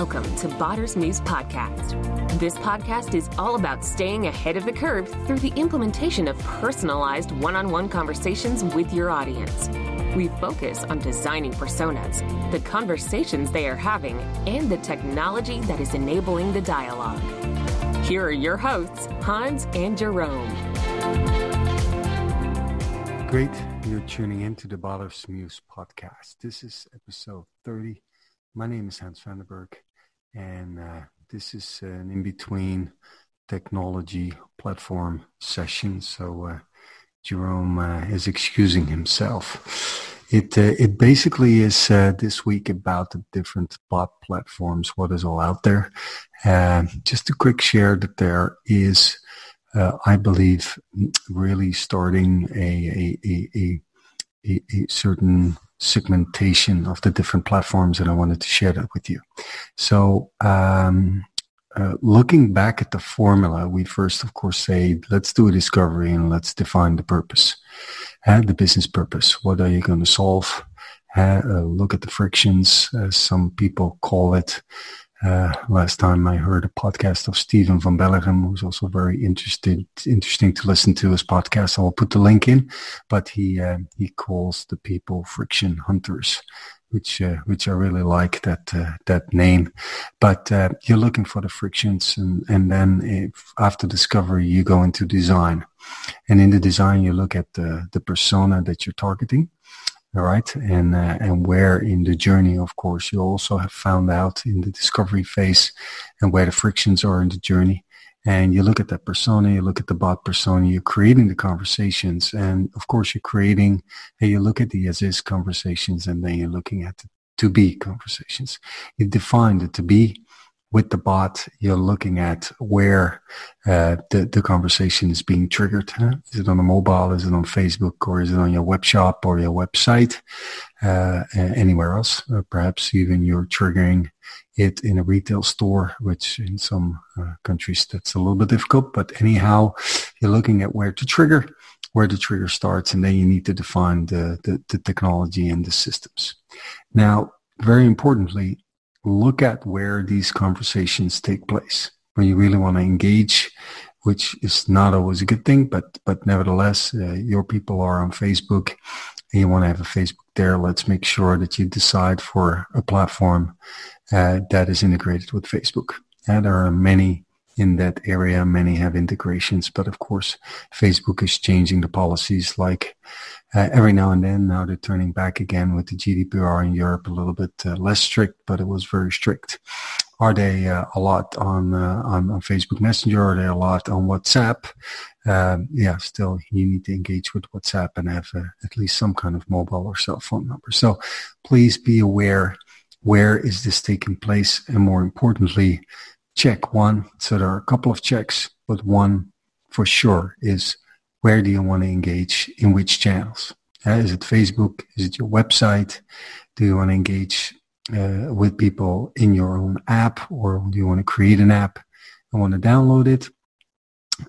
Welcome to Botter's Muse Podcast. This podcast is all about staying ahead of the curve through the implementation of personalized one on one conversations with your audience. We focus on designing personas, the conversations they are having, and the technology that is enabling the dialogue. Here are your hosts, Hans and Jerome. Great. You're tuning in to the Botter's Muse podcast. This is episode 30 my name is Hans van der Berg, and uh, this is an in-between technology platform session. So uh, Jerome uh, is excusing himself. It uh, it basically is uh, this week about the different bot platforms, what is all out there. Uh, just a quick share that there is, I believe, really starting a a, a, a, a certain segmentation of the different platforms and I wanted to share that with you. So, um, uh, looking back at the formula, we first, of course, say, let's do a discovery and let's define the purpose and the business purpose. What are you going to solve? Uh, look at the frictions, as some people call it. Uh, last time I heard a podcast of Steven Van Belleghem, who's also very interested, interesting to listen to his podcast. I will put the link in, but he, uh, he calls the people friction hunters, which, uh, which I really like that, uh, that name. But, uh, you're looking for the frictions and, and then after discovery, you go into design. And in the design, you look at the, the persona that you're targeting all right and uh, and where in the journey of course you also have found out in the discovery phase and where the frictions are in the journey. And you look at that persona you look at the bot persona you're creating the conversations. And of course you're creating hey you look at the as is conversations and then you're looking at the to be conversations. You define the to be with the bot, you're looking at where uh, the, the conversation is being triggered. Is it on a mobile? Is it on Facebook? Or is it on your web shop or your website? Uh, anywhere else? Uh, perhaps even you're triggering it in a retail store, which in some uh, countries that's a little bit difficult. But anyhow, you're looking at where to trigger, where the trigger starts, and then you need to define the, the, the technology and the systems. Now, very importantly, look at where these conversations take place. When you really want to engage, which is not always a good thing, but but nevertheless, uh, your people are on Facebook, and you want to have a Facebook there. Let's make sure that you decide for a platform uh, that is integrated with Facebook. And there are many in that area. Many have integrations, but of course, Facebook is changing the policies like uh, every now and then. Now they're turning back again with the GDPR in Europe, a little bit uh, less strict, but it was very strict. Are they uh, a lot on, uh, on, on Facebook Messenger? Are they a lot on WhatsApp? Um, yeah, still you need to engage with WhatsApp and have uh, at least some kind of mobile or cell phone number. So please be aware where is this taking place, and more importantly, check one. So there are a couple of checks, but one for sure is where do you want to engage in which channels? Uh, is it Facebook? Is it your website? Do you want to engage uh, with people in your own app or do you want to create an app and want to download it?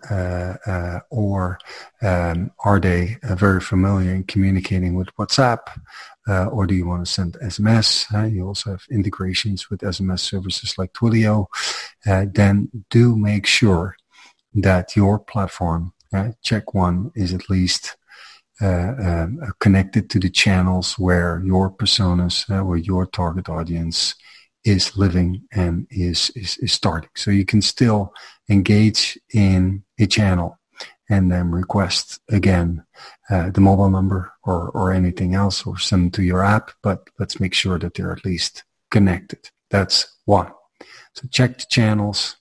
Uh, uh, or um, are they uh, very familiar in communicating with WhatsApp? Uh, or do you want to send SMS? you also have integrations with SMS services like Twilio. then do make sure that your platform, check one, is at least uh, um, connected to the channels where your personas, uh, where your target audience is living and is, is, is starting. So you can still engage in a channel and then request again uh, the mobile number or, or anything else or send to your app, but let's make sure that they're at least connected. That's one. So check the channels.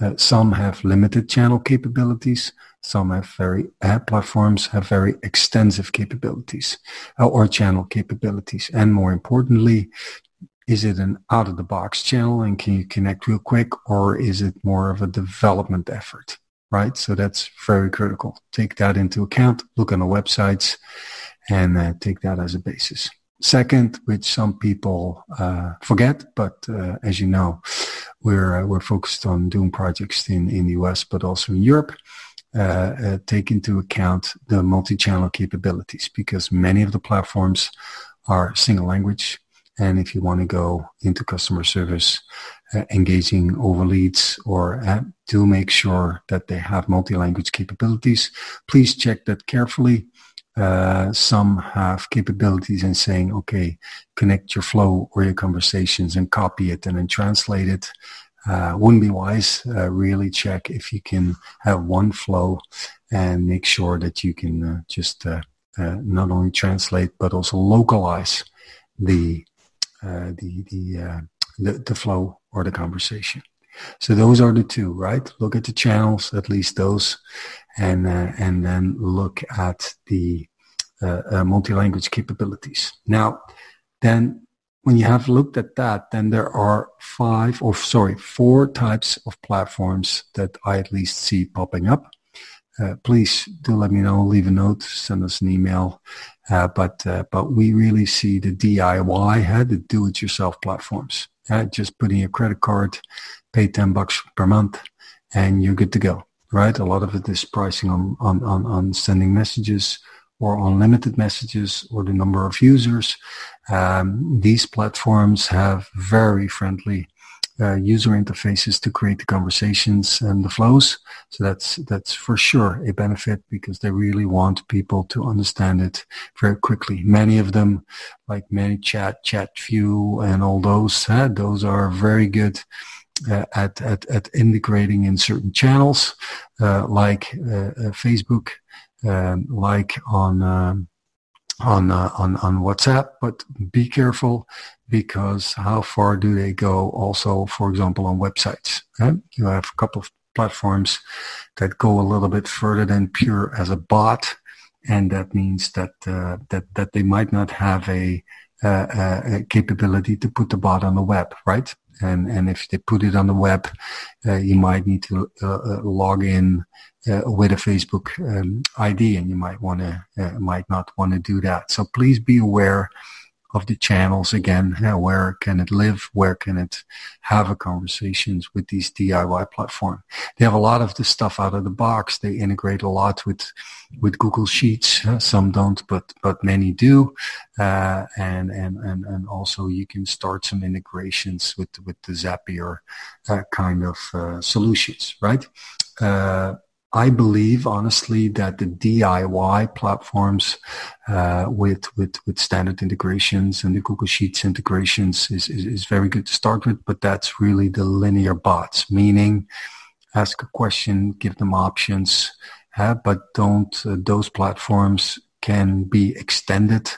Uh, some have limited channel capabilities. Some have very uh, platforms have very extensive capabilities uh, or channel capabilities. And more importantly, is it an out of the box channel and can you connect real quick or is it more of a development effort? Right. So that's very critical. Take that into account. Look on the websites and uh, take that as a basis. Second, which some people uh, forget, but uh, as you know, we're uh, we're focused on doing projects in in the US, but also in Europe. Uh, uh, take into account the multi-channel capabilities because many of the platforms are single language And if you want to go into customer service, uh, engaging over leads or uh, do make sure that they have multi-language capabilities, please check that carefully. Uh, some have capabilities in saying, okay, connect your flow or your conversations and copy it and then translate it. Uh, wouldn't be wise. Uh, really check if you can have one flow and make sure that you can uh, just uh, uh, not only translate but also localize the the the, the the flow or the conversation. So those are the two, right? Look at the channels, at least those, and uh, and then look at the uh, uh, multi-language capabilities. Now, then when you have looked at that, then there are five or sorry, four types of platforms that I at least see popping up. Uh, please do let me know. Leave a note, send us an email. Uh, but uh, but we really see the DIY, the do-it-yourself platforms. just putting your credit card, pay ten bucks per month, and you're good to go. Right? A lot of it is pricing on on on, on sending messages or unlimited messages or the number of users. Um, these platforms have very friendly uh, user interfaces to create the conversations and the flows. So that's that's for sure a benefit because they really want people to understand it very quickly. Many of them, like ManyChat, ChatFuel, and all those, uh, those are very good. Uh, at, at, at integrating in certain channels uh, like uh, uh, Facebook, um, like on um, on uh, on on WhatsApp, but be careful because how far do they go? Also, for example, on websites, you have a couple of platforms that go a little bit further than pure as a bot, and that means that uh, that that they might not have a, uh, a capability to put the bot on the web, right? And and if they put it on the web, uh, you might need to uh, uh, log in uh, with a Facebook um, ID, and you might want to uh, might not want to do that. So please be aware of the channels again. where can it live? Where can it have a conversations with these DIY platform? They have a lot of the stuff out of the box. They integrate a lot with with Google Sheets. Some don't, but but many do. Uh, and and and and also you can start some integrations with with the Zapier uh, kind of uh, solutions, right? Uh, I believe honestly that the DIY platforms uh, with with with standard integrations and the Google Sheets integrations is, is, is very good to start with, but that's really the linear bots, meaning ask a question, give them options, uh, but don't uh, those platforms can be extended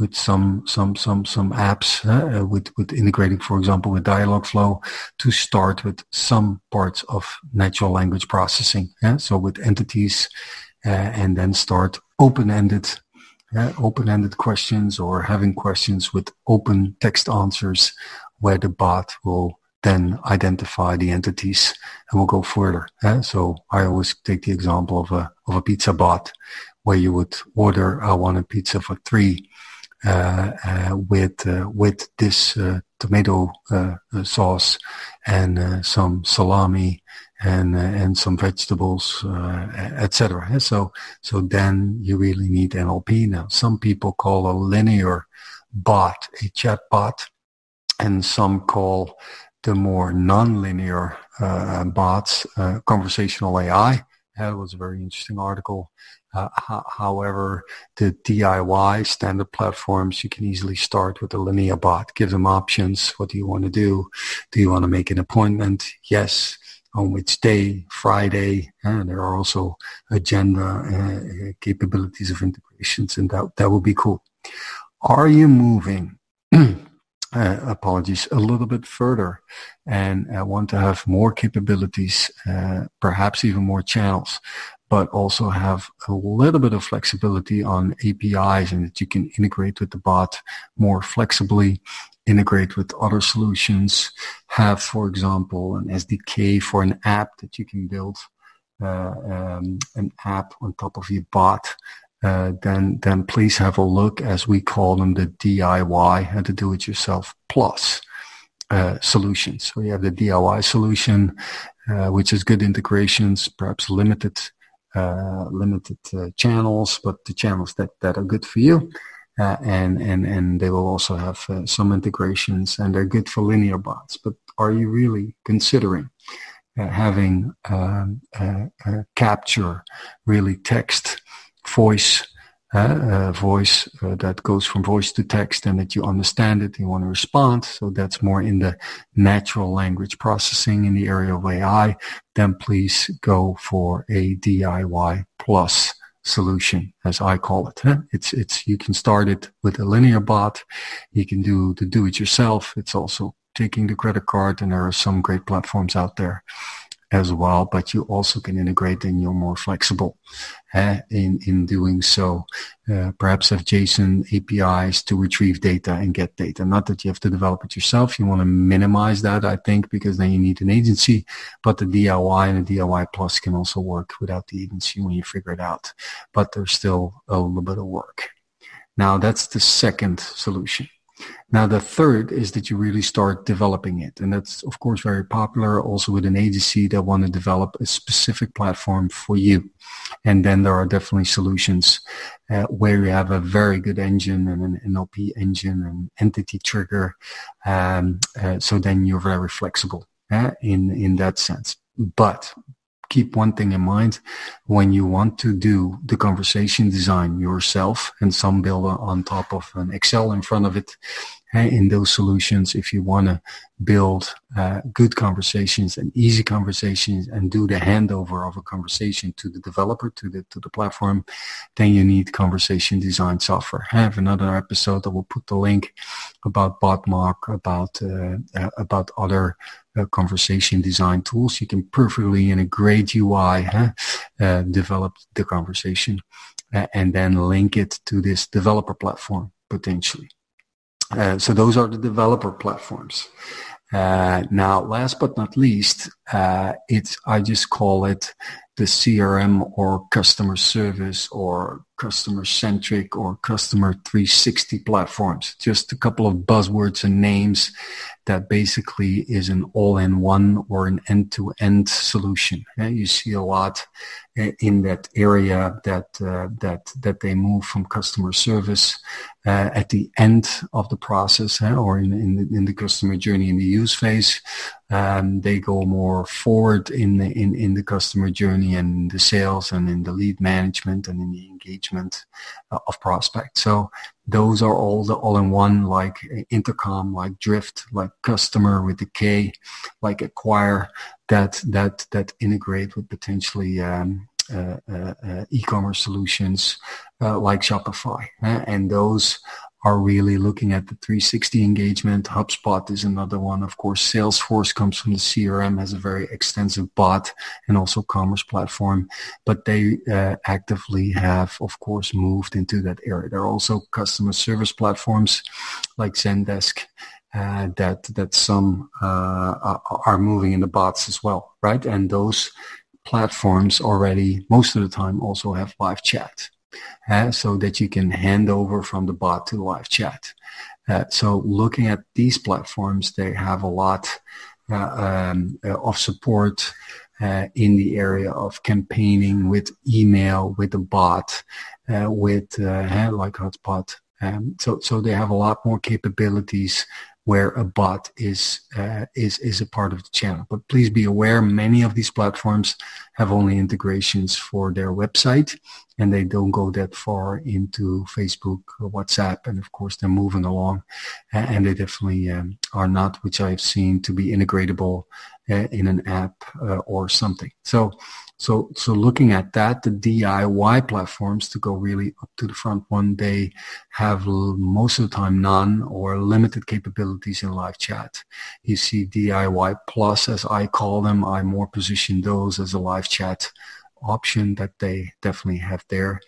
with some some some some apps uh, with with integrating, for example, with Dialogflow to start with some parts of natural language processing. Yeah? So with entities, uh, and then start open-ended uh, open-ended questions or having questions with open text answers, where the bot will then identify the entities and will go further. So I always take the example of a of a pizza bot where you would order I want a pizza for three Uh, uh, with uh, with this uh, tomato sauce and some salami and and some vegetables, etc. So so then you really need NLP now. Some people call a linear bot a chat bot, and some call the more non-linear uh, bots uh, conversational AI. That was a very interesting article uh, however, the DIY standard platforms, you can easily start with a linear bot. Give them options. What do you want to do? Do you want to make an appointment? Yes. On which day? Friday. And there are also agenda uh, capabilities of integrations, and that that will be cool. Are you moving? Uh, apologies, a little bit further and uh, want to have more capabilities, uh, perhaps even more channels but also have a little bit of flexibility on APIs and that you can integrate with the bot more flexibly, integrate with other solutions, have, for example, an SDK for an app that you can build, uh, um, an app on top of your bot. Uh, then, then please have a look, as we call them, the DIY, and the do-it-yourself plus uh, solutions. So you have the DIY solution, uh, which is good integrations, perhaps limited uh, limited uh, channels, but the channels that, that are good for you. Uh, and and and they will also have uh, some integrations, and they're good for linear bots. But are you really considering uh, having um, capture really text, voice, uh, voice uh, that goes from voice to text and that you understand it, you want to respond. So that's more in the natural language processing in the area of AI. Then please go for a DIY plus solution, as I call it. It's, it's, you can start it with a linear bot. You can do the do it yourself. It's also taking the credit card and there are some great platforms out there as well, but you also can integrate and you're more flexible uh, in, in doing so. Uh, perhaps have JSON APIs to retrieve data and get data. Not that you have to develop it yourself. You want to minimize that, I think, because then you need an agency, but the DIY and the DIY plus can also work without the agency when you figure it out. But there's still a little bit of work. Now that's the second solution. Now, the third is that you really start developing it. And that's, of course, very popular also with an agency that want to develop a specific platform for you. And then there are definitely solutions uh, where you have a very good engine and an NLP engine and entity trigger. Um, uh, so then you're very flexible uh, in, in that sense. But keep one thing in mind. When you want to do the conversation design yourself and some build on top of an Excel in front of it in those solutions if you want to build uh, good conversations and easy conversations and do the handover of a conversation to the developer to the to the platform then you need conversation design software. I have another episode that will put the link about BotMock about uh, uh, about other uh, conversation design tools. You can perfectly in a great ui huh, uh, develop the conversation uh, and then link it to this developer platform potentially uh, so those are the developer platforms. Uh, now, last but not least, uh, it's I just call it the CRM or customer service or customer centric or customer 360 platforms. Just a couple of buzzwords and names that basically is an all-in-one or an end-to-end solution. Yeah, you see a lot uh, in that area that uh, that that they move from customer service uh, at the end of the process uh, or in in in the, customer journey in the use phase. Um, they go more forward in the in, in the Kustomer journey and the sales and in the lead management and in the engagement uh, of prospects. So those are all the all-in-one like intercom, like drift, like customer with the K, like acquire that that that integrate with potentially um, uh, uh, uh, e-commerce solutions uh, like Shopify, and those are really looking at the 360 engagement. HubSpot is another one. Of course, Salesforce comes from the CRM, has a very extensive bot and also commerce platform, but they uh, actively have, of course, moved into that area. There are also customer service platforms like Zendesk uh, that that some uh, are moving in the bots as well, right? And those platforms already most of the time also have live chat uh, so that you can hand over from the bot to live chat. Uh, so looking at these platforms, they have a lot uh, um, of support uh, in the area of campaigning with email, with a bot, uh, with uh, like HubSpot. Um, so, so they have a lot more capabilities where a bot is uh, is is a part of the channel. But please be aware, many of these platforms have only integrations for their website, and they don't go that far into Facebook WhatsApp. And of course, they're moving along, and they definitely um, are not, which I've seen to be integratable uh, in an app uh, or something. So so, so looking at that, the DIY platforms to go really up to the front one, they have most of the time none or limited capabilities in live chat. You see DIY plus, as I call them, I more position those as a live chat option that they definitely have there.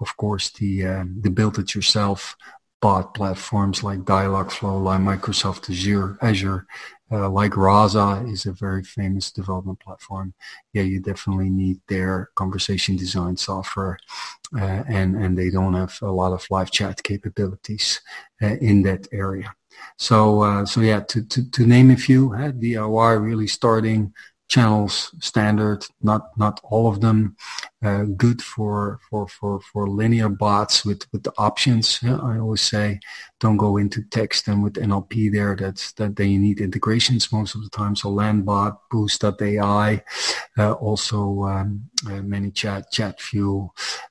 Of course, the uh, the build it yourself bot platforms like Dialogflow, like Microsoft Azure, Azure uh, like Rasa is a very famous development platform. Yeah, you definitely need their conversation design software, uh, and and they don't have a lot of live chat capabilities uh, in that area. So uh, so yeah, to, to to name a few, DIY really starting channels standard, not not all of them. Uh, good for for for for linear bots with with the options. Yeah, I always say, don't go into text and with NLP there. That's that they need integrations most of the time. So Landbot, Boost.ai, uh, also um, uh, ManyChat, ChatFuel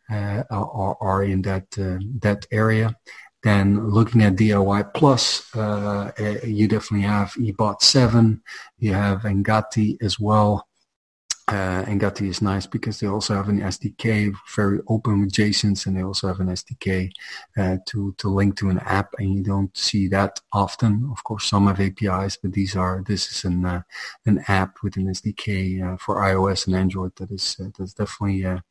uh, are are in that uh, that area. Then looking at DIY Plus, uh, eh, you definitely have eBot 7. You have Engati as well. Uh, Engati is nice because they also have an SDK, very open with JSONs, and they also have an SDK uh, to to link to an app, and you don't see that often. Of course, some have APIs, but these are this is an uh, an app with an SDK uh, for iOS and Android. That is uh, that's definitely uh,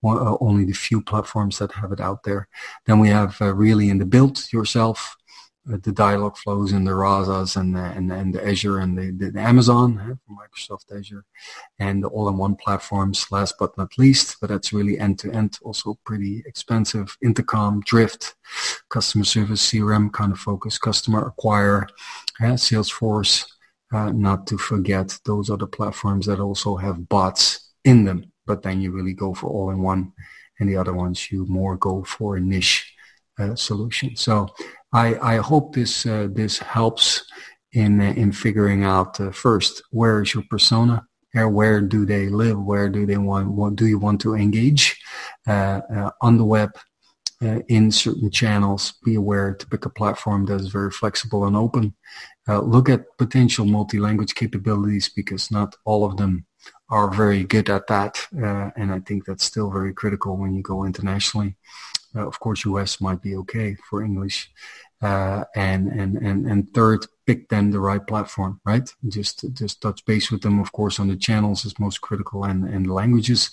one, only the few platforms that have it out there. Then we have really in the build yourself the Dialogflows in the Rasas and the, and, and the Azure and the, the, the Amazon uh, Microsoft Azure and the all-in-one platforms last but not least, but that's really end-to-end also pretty expensive. Intercom, Drift, customer service, CRM kind of focus, customer acquire, Salesforce, uh, not to forget those are the platforms that also have bots in them, but then you really go for all-in-one and the other ones you more go for a niche uh, solution. So I, I hope this uh, this helps in uh, in figuring out uh, first where is your persona, where, where do they live, where do they want, what do you want to engage uh, uh, on the web, uh, in certain channels. Be aware to pick a platform that is very flexible and open. look at potential multi-language capabilities because not all of them are very good at that, and I think that's still very critical when you go internationally. Uh, of course, US might be okay for English. Uh, and, and, and, and third, pick then the right platform, right? Just, just touch base with them, of course, on the channels is most critical and, and languages,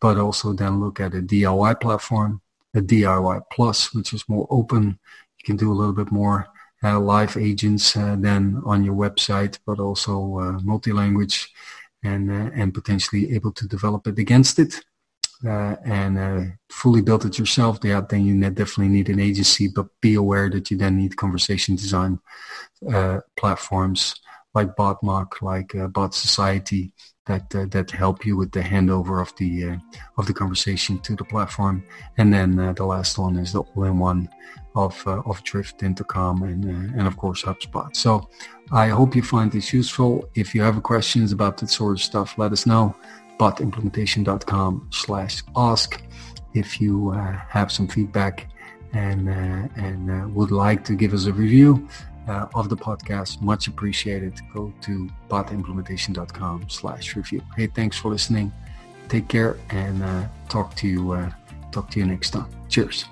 but also then look at a DIY platform, a DIY plus, which is more open. You can do a little bit more uh, live agents uh, than on your website, but also uh, multi-language and, uh, and potentially able to develop it against it uh, and uh, fully build it yourself, yeah, then you definitely need an agency. But be aware that you then need conversation design uh, platforms like BotMock, like uh, Botsociety, that uh, that help you with the handover of the uh, of the conversation to the platform. And then the last one is the all-in-one of of Drift, Intercom, and and of course HubSpot. So I hope you find this useful. If you have questions about that sort of stuff, let us know botimplementation.com slash ask if you uh, have some feedback and uh, and uh, would like to give us a review uh, of the podcast. Much appreciated. Go to botimplementation.com slash review. Hey thanks for listening. Take care and uh, talk to you talk to you next time. Cheers